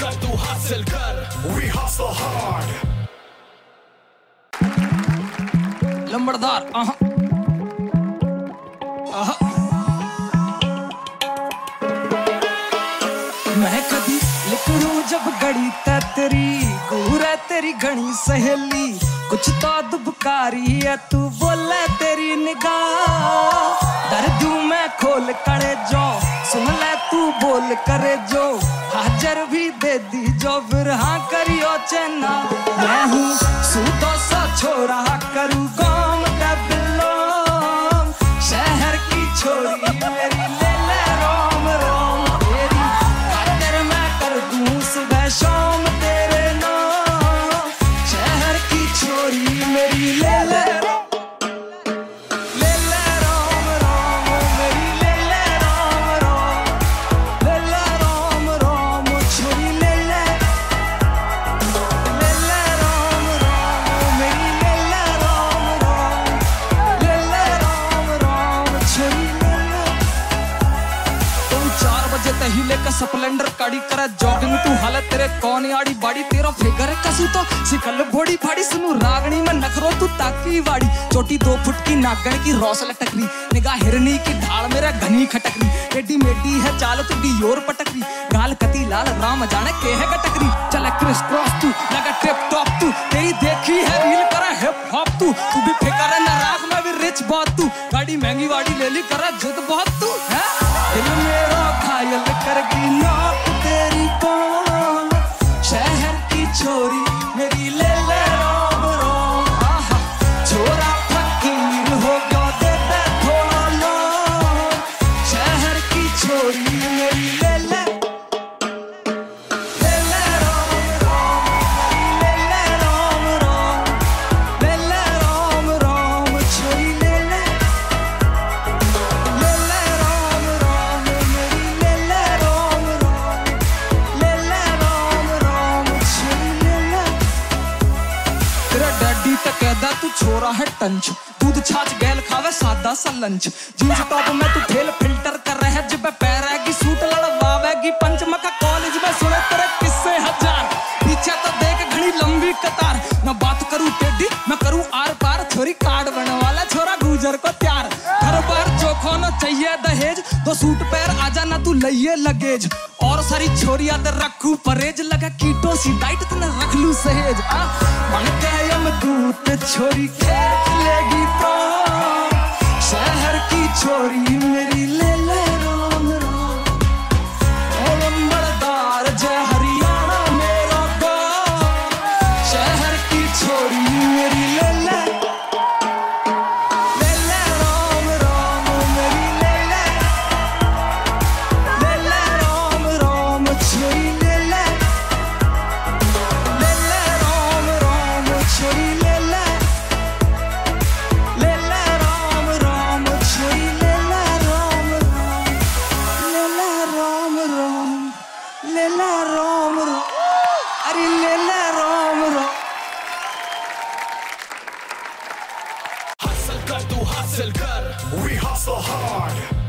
कर तू हासिल कर। We hustle hard. लंबड़दार आहा। आहा। मैं कदी लिखूं जब गड़ी तेरी, घूरे तेरी घनी सहेली। कुछ तो दुबकारी है, तू बोले तेरी निगाह। डर दूँ मैं खोल करे जो, सुन ले तू बोल करे जो। हाजर भी दे दी जो, फिर हाँ करियो चेना। मैं हूँ सा लेकर स्प्लेंडर काड़ी करे जॉगिंग तू हालत तेरे कौन आड़ी बाड़ी? तेरा फिगर कसू तो सिकल घोड़ी फाड़ी, सुनू रागणी में नखरो तू ताकी वाड़ी। चोटी दो फुट की नागण की रौस लटकरी, निगाह हिरनी की ढाल मेरा घनी खटकरी। टेडी मेडी है चाल तू डियोर पटकरी, गाल कती लाल राम जाने के है गटकरी। चले क्रिस क्रॉस तू, लगा टिप टॉप तू, तेरी देखी है रील करा हिप हॉप तू। तू भी फिकर है ना राग में भी रिच बहुत तू। गाड़ी महँगी वाड़ी ले ली करा जिद बहुत कहदा तू छोरा है टंच दूध छाछ गैल खावे सादा सा लंच जींस टॉप में तू ठेल फ़िल्टर कर रहा जिब पैरेगी सूट लड़वावेगी पंच मका कॉलेज में सुने तेरे किस्से हज़ार पीछे तो देख घड़ी लंबी कतार मैं बात करूँ टेडी मैं करूँ आर पार छोरी कार्ड वाला छोरा गुजर को त्यार घर बार चोखो न चाहिए दहेज दो सूट पैर आजा ना तू लइये लगेज और सारी छोरिया ते रखू परहेज लगा कीटो सी डाइट तने रख लू सहेज आ बन दूत छोरी खेत लेगी तो शहर की छोरी lela romro are lela romro hustle kar tu hustle kar we hustle hard